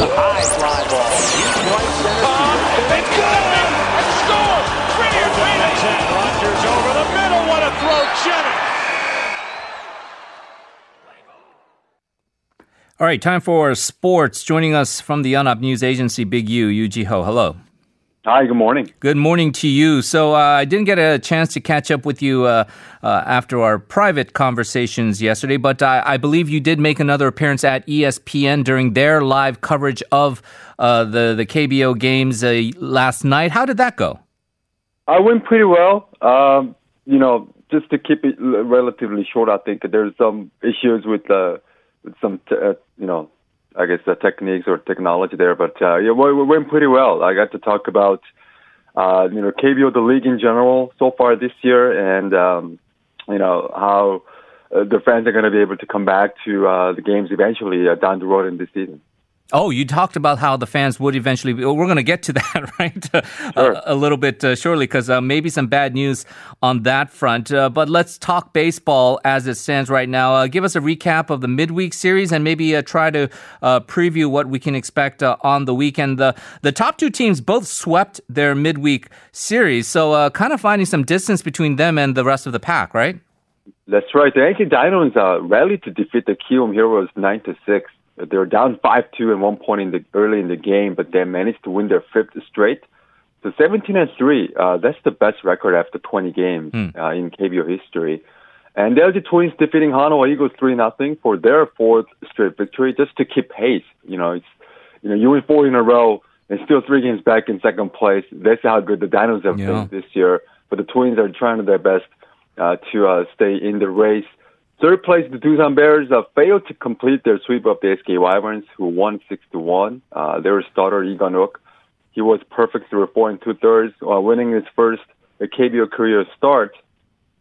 It's a high fly ball. Deep right center. It's good! And score! Brilliant finish! Rogers over the middle. What a throw, Jennings. All right, time for sports. Joining us from the Yonhap News Agency, Big U, Yoo Jee-ho. Hello. Hi, good morning. Good morning to you. So uh, I didn't get a chance to catch up with you uh, uh, after our private conversations yesterday, but I, I, believe you did make another appearance at ESPN during their live coverage of uh, the the KBO games uh, last night. How did that go? I went pretty well. Um, you know, just to keep it relatively short, I think there's some issues with uh, with some t- you know I guess the techniques or technology there. But uh, yeah, we, we went pretty well. I got to talk about uh, you know KBO the league in general so far this year, and um, you know how uh, the fans are going to be able to come back to uh, the games eventually uh, down the road in this season. Oh, you talked about how the fans would eventually be. We're going to get to that, right? Sure. a, a, little bit uh, shortly, because uh, maybe some bad news on that front. Uh, but let's talk baseball as it stands right now. Uh, give us a recap of the midweek series and maybe uh, try to uh, preview what we can expect on the weekend. The, the top two teams both swept their midweek series, so kind of finding some distance between them and the rest of the pack, right? That's right. The NC Dinos rallied to defeat the Kiwoom Heroes 9 to 6. They were down 5-2 at one point in the early in the game, but they managed to win their fifth straight. So 17 and 3, uh, that's the best record after 20 games mm. uh, in KBO history. And the LG Twins defeating Hanwha Eagles 3 nothing for their fourth straight victory just to keep pace. You know, it's, you know, you win four in a row and still three games back in second place. That's how good the Dinos have yeah. been this year. But the Twins are trying their best uh, to uh, stay in the race. Third place, the Doosan Bears uh, failed to complete their sweep of the SK Wyverns, who won six to one. Uh, their starter Lee Gun-wook, he was perfect through four and two thirds, while winning his first KBO career start.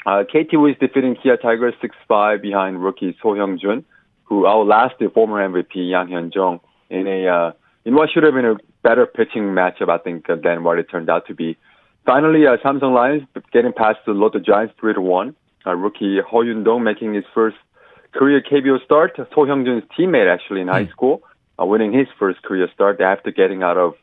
Uh, KT was defeating Kia Tigers six five behind rookie So Hyung Jun, who outlasted former MVP Yang Hyeon-jong in a uh, in what should have been a better pitching matchup, I think, uh, than what it turned out to be. Finally, uh, Samsung Lions getting past the Lotte Giants three to one uh, rookie Heo Yun-dong making his first career KBO start. So Hyung-jun's teammate actually in high hmm. school, uh, winning his first career start after getting out of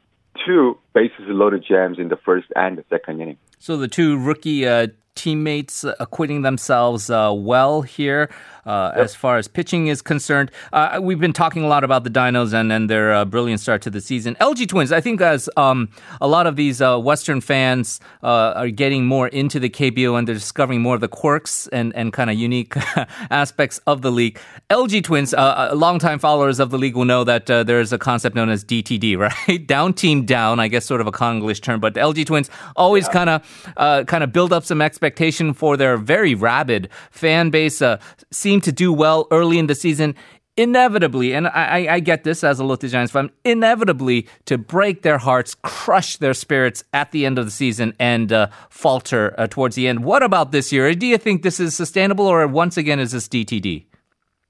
two bases loaded jams in the first and the second inning. So the two rookie uh, teammates acquitting themselves uh, well here uh, yep. as far as pitching is concerned. Uh, we've been talking a lot about the Dinos and, and their uh, brilliant start to the season. LG Twins, I think, as um, a lot of these uh, Western fans uh, are getting more into the KBO and they're discovering more of the quirks and, and kind of unique aspects of the league. LG Twins, uh, longtime followers of the league will know that there's a concept known as DTD, right? down team down, I guess, sort of a Konglish term, but the LG Twins always kind of kind of build up some expectation for their very rabid fan base. seem seem to do well early in the season, inevitably, and I, I get this as a Lotte Giants fan, inevitably to break their hearts, crush their spirits at the end of the season, and uh, falter uh, towards the end. What about this year? Do you think this is sustainable, or once again is this DTD?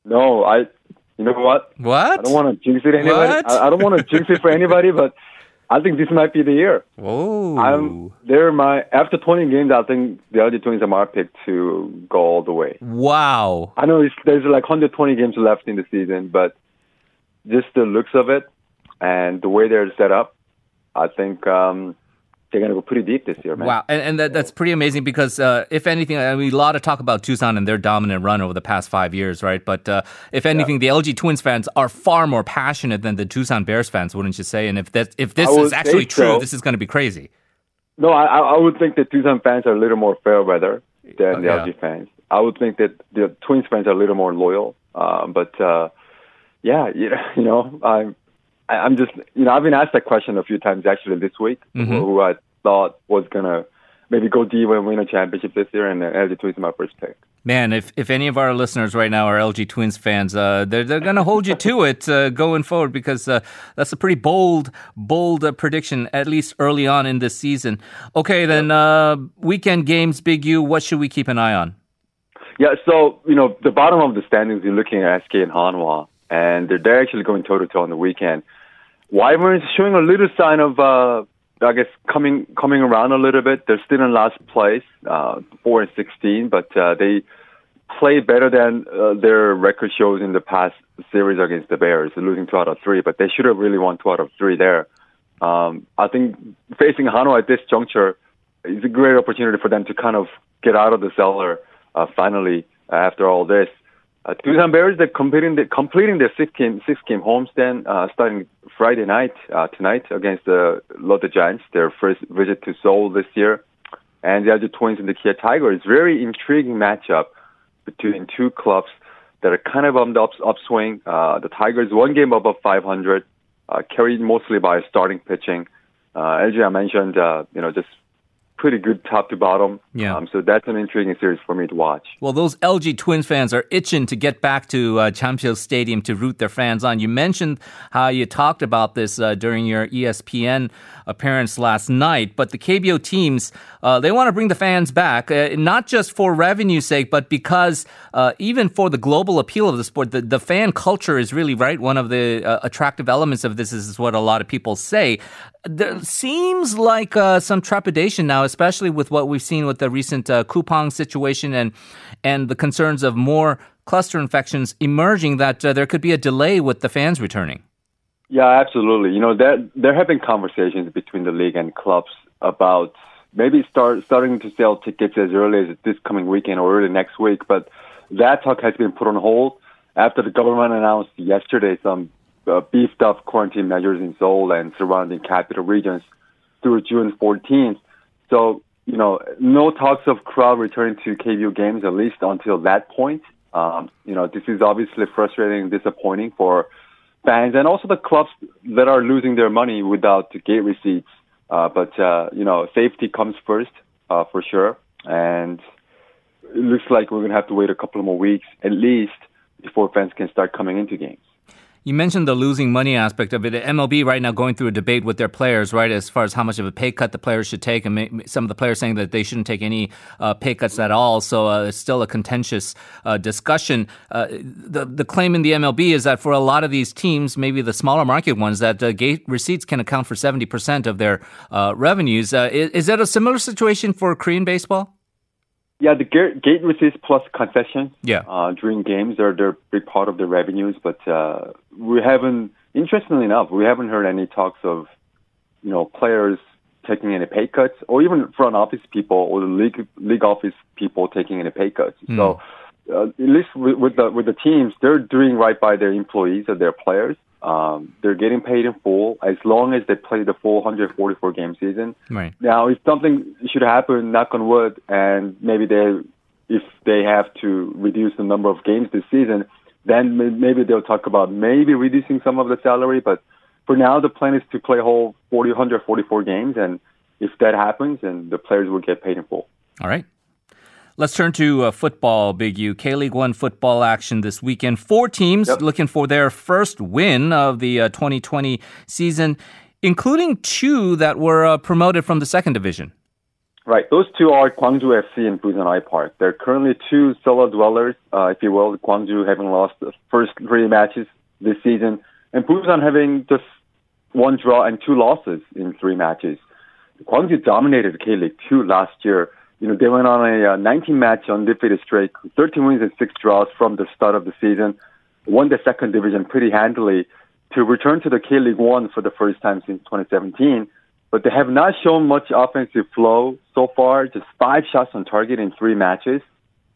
No, I. You know what? What? I don't want to jinx it anybody. I, I don't want to jinx it for anybody, but I think this might be the year. Oh, I'm they're my after 20 games. I think the LG Twins are my pick to go all the way. Wow. I know there's like 120 games left in the season, but just the looks of it and the way they're set up, I think um, they're going to go pretty deep this year, man. Wow, and, and that, that's pretty amazing because uh, if anything, I mean, a lot of talk about Doosan and their dominant run over the past five years, right? But uh, if anything, yeah. the LG Twins fans are far more passionate than the Doosan Bears fans, wouldn't you say? And if that if this is actually true, so. this is going to be crazy. No, I, I would think that Doosan fans are a little more fair weather than the yeah. LG fans. I would think that the Twins fans are a little more loyal. Uh, but uh, yeah, you know, you know, I'm I'm just, you know, I've been asked that question a few times actually this week, mm-hmm. who I thought was gonna maybe go deep and win a championship this year, and LG Twins is my first pick. Man, if, if any of our listeners right now are LG Twins fans, uh, they're, they're going to hold you to it uh, going forward because uh, that's a pretty bold, bold uh, prediction, at least early on in this season. Okay, then uh, weekend games, Big U, what should we keep an eye on? Yeah, so, you know, the bottom of the standings, you're looking at SK and Hanwha, and they're, they're actually going toe to toe on the weekend. Wyverns showing a little sign of uh, I guess coming coming around a little bit. They're still in last place, uh, four and sixteen, but uh, they play better than uh, their record shows in the past series against the Bears, losing two out of three, but they should have really won two out of three there. Um, I think facing Hanwha at this juncture is a great opportunity for them to kind of get out of the cellar uh, finally after all this. Uh, Doosan Bears they're completing the, completing their six game six game homestand uh, starting Friday night uh, tonight against the Lotte Giants. Their first visit to Seoul this year, and the other Twins and the Kia Tigers. Very intriguing matchup between two clubs that are kind of on the ups, upswing. Uh, the Tigers one game above 500, uh, carried mostly by starting pitching. Uh, as I mentioned, uh, you know, just pretty good top to bottom. Yeah. Um, so that's an intriguing series for me to watch. Well, those LG Twins fans are itching to get back to uh, Champions Stadium to root their fans on. You mentioned how you talked about this uh, during your ESPN appearance last night, but the KBO teams, uh, they want to bring the fans back, uh, not just for revenue sake, but because uh, even for the global appeal of the sport, the, the fan culture is really, right, one of the uh, attractive elements of this is what a lot of people say. There seems like uh, some trepidation now, especially with what we've seen with the recent uh, situation and and the concerns of more cluster infections emerging. That uh, there could be a delay with the fans returning. Yeah, absolutely. You know, there there have been conversations between the league and clubs about maybe start starting to sell tickets as early as this coming weekend or early next week, but that talk has been put on hold after the government announced yesterday some uh, beefed up quarantine measures in Seoul and surrounding capital regions through June 14th. So, you know, no talks of crowd returning to KBO games at least until that point. Um, you know, this is obviously frustrating and disappointing for fans and also the clubs that are losing their money without gate receipts. Uh, but, uh, you know, safety comes first, uh, for sure. And it looks like we're going to have to wait a couple more weeks at least before fans can start coming into games. You mentioned the losing money aspect of it. MLB right now going through a debate with their players, right, as far as how much of a pay cut the players should take, and some of the players saying that they shouldn't take any uh, pay cuts at all. So uh, it's still a contentious uh, discussion. Uh, the the claim in the MLB is that for a lot of these teams, maybe the smaller market ones, that uh, gate receipts can account for seventy percent of their uh, revenues. Is, is that a similar situation for Korean baseball? Yeah, the gate, gate receipts plus concession Yeah. uh, during games are they're a big part of the revenues, but uh, we haven't. Interestingly enough, we haven't heard any talks of you know players taking any pay cuts, or even front office people or the league league office people taking any pay cuts. So uh, at least with, with the with the teams, they're doing right by their employees or their players. Um, they're getting paid in full as long as they play the full 144 game season. Right. Now, if something should happen, knock on wood, and maybe they, if they have to reduce the number of games this season, then maybe they'll talk about maybe reducing some of the salary. But for now, the plan is to play whole 40, 144 games, and if that happens, then the players will get paid in full. All right. Let's turn to uh, football, Big U. K League One football action this weekend. Four teams Yep. looking for their first win of the uh, 2020 season, including two that were uh, promoted from the second division. Right. Those two are Gwangju FC and Busan IPark. They're currently two solo dwellers, uh, if you will. Gwangju having lost the first three matches this season, and Busan having just one draw and two losses in three matches. Gwangju dominated K League Two last year. You know, they went on a uh, 19 match undefeated streak, 13 wins and six draws from the start of the season. Won the second division pretty handily to return to the K League One for the first time since 2017 but they have not shown much offensive flow so far. Just five shots on target in three matches.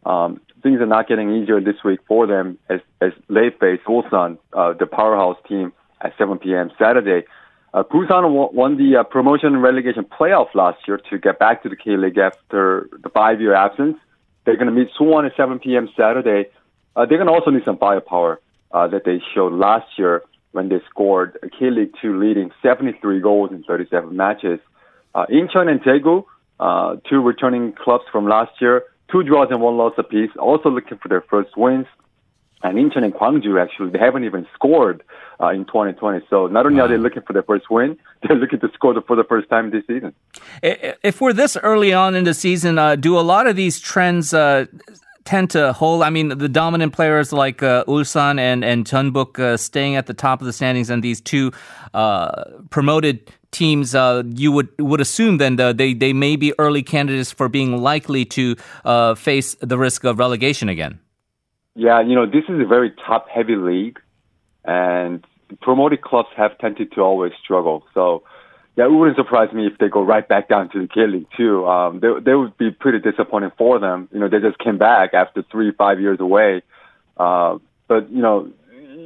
Um, things are not getting easier this week for them as as they face Ulsan, uh, the powerhouse team, at 7 p.m. Saturday. Uh, Busan won, the uh, promotion and relegation playoff last year to get back to the K League after the five-year absence. They're going to meet Suwon at 7 p.m. Saturday. Uh, they're going to also need some firepower uh, that they showed last year when they scored K League Two leading 73 goals in 37 matches. Uh, Incheon and Daegu, uh, two returning clubs from last year, two draws and one loss apiece, also looking for their first wins. And Incheon and Gwangju actually they haven't even scored uh, in 2020. So not only are they looking for their first win, they're looking to score for the first time this season. If we're this early on in the season, uh, do a lot of these trends uh, tend to hold? I mean, the dominant players like uh, Ulsan and and Jeonbuk uh, staying at the top of the standings, and these two uh, promoted teams, uh, you would would assume then that they they may be early candidates for being likely to uh, face the risk of relegation again. Yeah, you know, this is a very top heavy league. and promoted clubs have tended to always struggle. So yeah, it wouldn't surprise me if they go right back down to the K League too. Um, they they would be pretty disappointing for them. You know, they just came back after three five years away. Uh, but you know,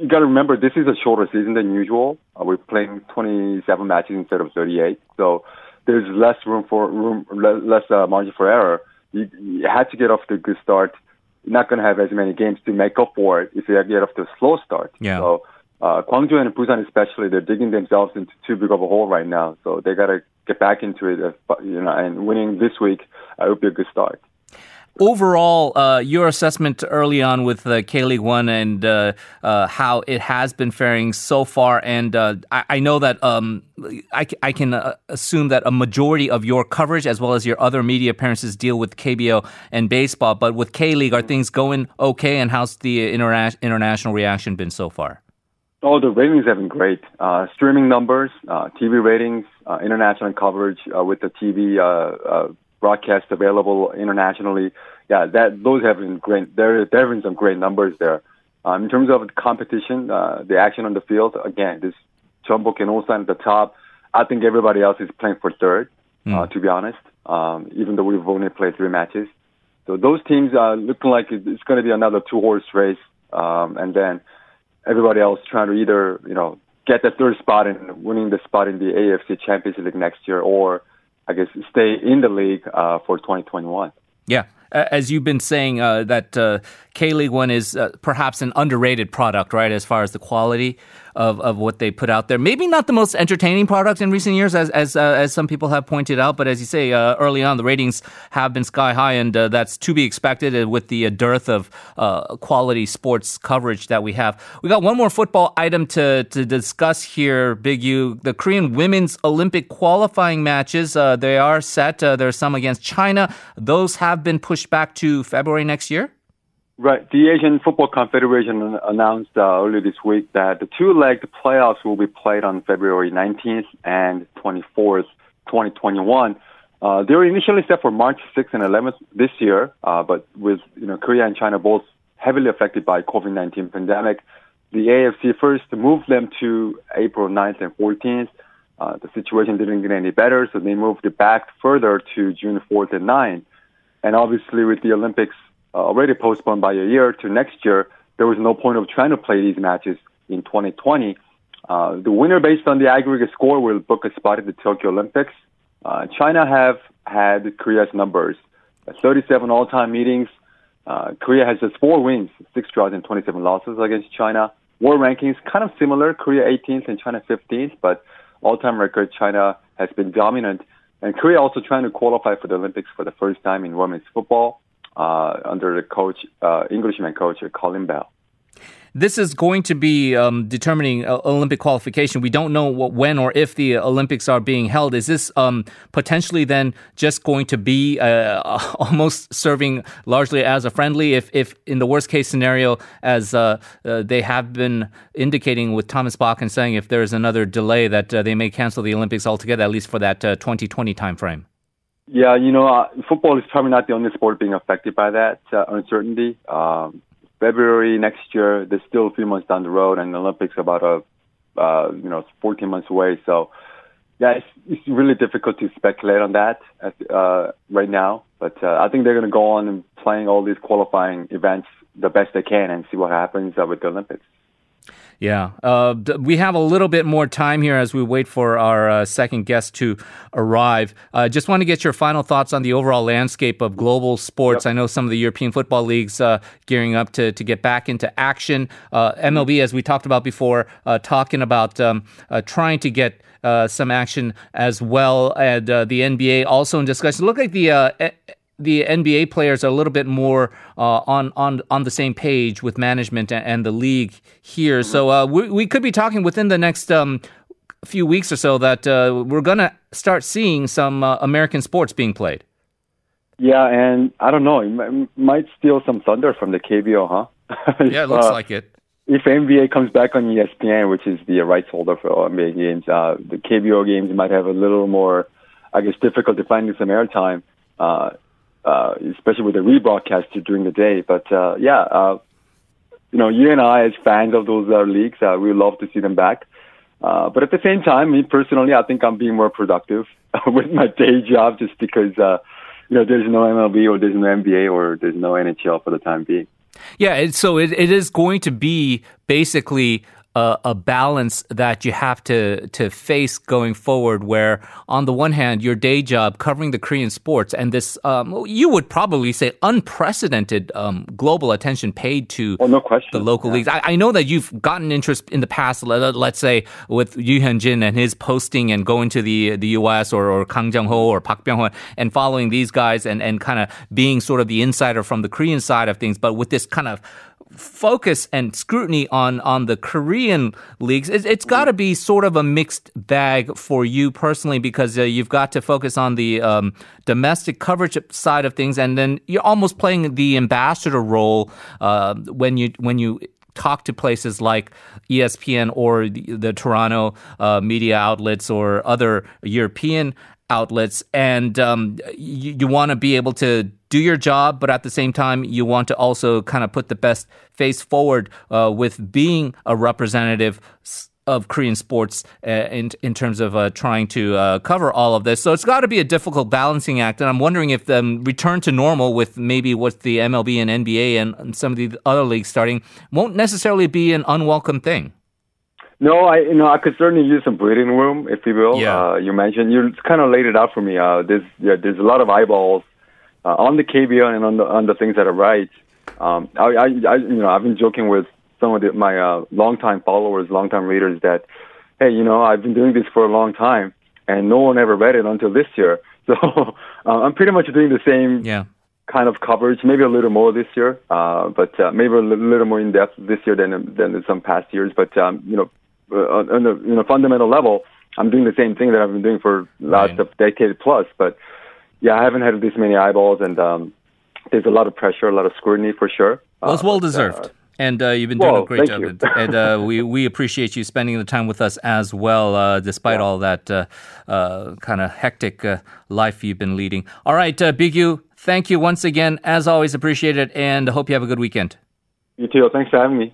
you got to remember this is a shorter season than usual. Uh, we're playing 27 matches instead of 38, so there's less room for room less uh, margin for error. You, you had to get off to a good start. Not going to have as many games to make up for it if you get off to a slow start. Yeah. So uh, Gwangju and Busan especially, they're digging themselves into too big of a hole right now. So they got to get back into it. If, you know, and winning this week uh, would be a good start overall, uh, your assessment early on with the K League One and uh, uh, how it has been faring so far, and uh, I, I, know that um, I, I, can uh, assume that a majority of your coverage, as well as your other media appearances, deal with KBO and baseball. But with K League, are things going okay? And how's the interna- international reaction been so far? Oh, the ratings have been great. Uh, streaming numbers, TV ratings, international coverage with the TV broadcast available internationally. Yeah, that those have been great. There, there have been some great numbers there. Um, in terms of competition, uh, the action on the field, again, this Jeonbuk and Ulsan at the top. I think everybody else is playing for third, mm. uh, to be honest, um, even though we've only played three matches. So those teams are looking like it's going to be another two horse race. Um, and then everybody else trying to either, you know, get the third spot and winning the spot in the AFC Champions League next year or I guess, stay in the league uh, for 2021. Yeah. As you've been saying, uh, that uh, K League One is uh, perhaps an underrated product, right, as far as the quality of, of what they put out there. Maybe not the most entertaining product in recent years, as as, uh, as some people have pointed out. But as you say, uh, early on, the ratings have been sky high, and uh, that's to be expected with the dearth of quality sports coverage that we have. We got one more football item to to discuss here, Big U. The Korean women's Olympic qualifying matches they are set. there are some against China. Those have been pushed back to February next year. Right. The Asian Football Confederation announced uh, earlier this week that the two-legged playoffs will be played on February 19th and 24th, 2021. Uh, they were initially set for March 6th and 11th this year, uh, but with you know Korea and China both heavily affected by COVID-19 pandemic, the AFC first moved them to April 9th and 14th. Uh, the situation didn't get any better, so they moved it back further to June 4th and 9th. And obviously, with the Olympics uh, already postponed by a year to next year, there was no point of trying to play these matches in 2020. Uh, the winner based on the aggregate score will book a spot at the Tokyo Olympics. Uh, China have had Korea's numbers. 37 all-time meetings. Uh, Korea has just four wins, six draws, and 27 losses against China. World rankings kind of similar. Korea 18th and China 15th, but all-time record China has been dominant. And Korea also trying to qualify for the Olympics for the first time in women's football uh, under the coach, uh, Englishman coach Colin Bell. This is going to be um, determining uh, Olympic qualification. We don't know what, when or if the Olympics are being held. Is this um, potentially then just going to be uh, almost serving largely as a friendly? If, if in the worst case scenario, as uh, uh they have been indicating with Thomas Bach and saying, if there is another delay, that uh, they may cancel the Olympics altogether, at least for that 2020 uh, timeframe. Yeah, you know, football is probably not the only sport being affected by that uncertainty. Um, February next year, there's still a few months down the road, and the Olympics about a, uh, you know, 14 months away. So, yeah, it's, it's really difficult to speculate on that at, uh, right now. But uh, I think they're going to go on and playing all these qualifying events the best they can and see what happens uh, with the Olympics. Yeah. Uh, we have a little bit more time here as we wait for our uh, second guest to arrive. Uh, just want to get your final thoughts on the overall landscape of global sports. Yep. I know some of the European football leagues uh, gearing up to, to get back into action. MLB, uh, as we talked about before, uh, talking about um, trying to get some action as well. And the NBA also in discussion. Look like the the NBA players are a little bit more uh, on on on the same page with management and, the league here. So uh, we, we could be talking within the next um, few weeks or so that uh, we're gonna start seeing some uh, American sports being played. Yeah, and I don't know, it might steal some thunder from the KBO, huh? yeah, it looks uh, like it. If NBA comes back on ESPN, which is the rights holder for all NBA games, uh, the KBO games might have a little more, I guess, difficult finding some airtime. Uh, uh, especially with the rebroadcast during the day. But uh, yeah, uh, you know, you and I as fans of those uh, leagues, uh, we love to see them back. Uh, but at the same time, me personally, I think I'm being more productive with my day job just because, uh, you know, there's no MLB or there's no NBA or there's no NHL for the time being. Yeah, so it, it is going to be basically a, a, balance that you have to to face going forward. Where on the one hand, your day job covering the Korean sports and this, um, you would probably say unprecedented um, global attention paid to oh, no question. the local yeah. leagues. I, I, know that you've gotten interest in the past. Let, us say with Ryu Hyun-jin and his posting and going to the the U.S. or, or Kang Jung-ho or Park Byung-ho and following these guys and and kind of being sort of the insider from the Korean side of things, but with this kind of focus and scrutiny on on the Korean leagues, it, has got to be sort of a mixed bag for you personally because uh, you've got to focus on the um, domestic coverage side of things, and then you're almost playing the ambassador role uh, when you when you talk to places like ESPN or the, the Toronto uh, media outlets or other European outlets, and um, you, you want to be able to do your job, but at the same time, you want to also kind of put the best face forward uh, with being a representative of Korean sports uh, in in terms of uh, trying to uh, cover all of this. So it's got to be a difficult balancing act, and I'm wondering if the um, return to normal with maybe with the MLB and NBA and some of the other leagues starting won't necessarily be an unwelcome thing. No, I you know I could certainly use some breathing room, if you will. Yeah. Uh, you mentioned you kind of laid it out for me. Uh, there's yeah, there's a lot of eyeballs uh, on the KBO and on the on the things that are right. Um, I, I, I you know I've been joking with some of the, my uh, longtime followers, longtime readers that, hey, you know I've been doing this for a long time and no one ever read it until this year. So uh, I'm pretty much doing the same yeah. kind of coverage, maybe a little more this year, uh, but uh, maybe a little more in depth this year than than in some past years. But um, you know uh, on a you know fundamental level, I'm doing the same thing that I've been doing for last right. decade plus. But yeah, I haven't had this many eyeballs, and um, there's a lot of pressure, a lot of scrutiny for sure. Well, it's well deserved. Uh, and uh, you've been doing well, a great job. and uh, we, we appreciate you spending the time with us as well, uh, despite yeah. all that uh, uh, kind of hectic life you've been leading. All right, uh, Bigyu, thank you once again. As always, appreciate it, and hope you have a good weekend. You too. Thanks for having me.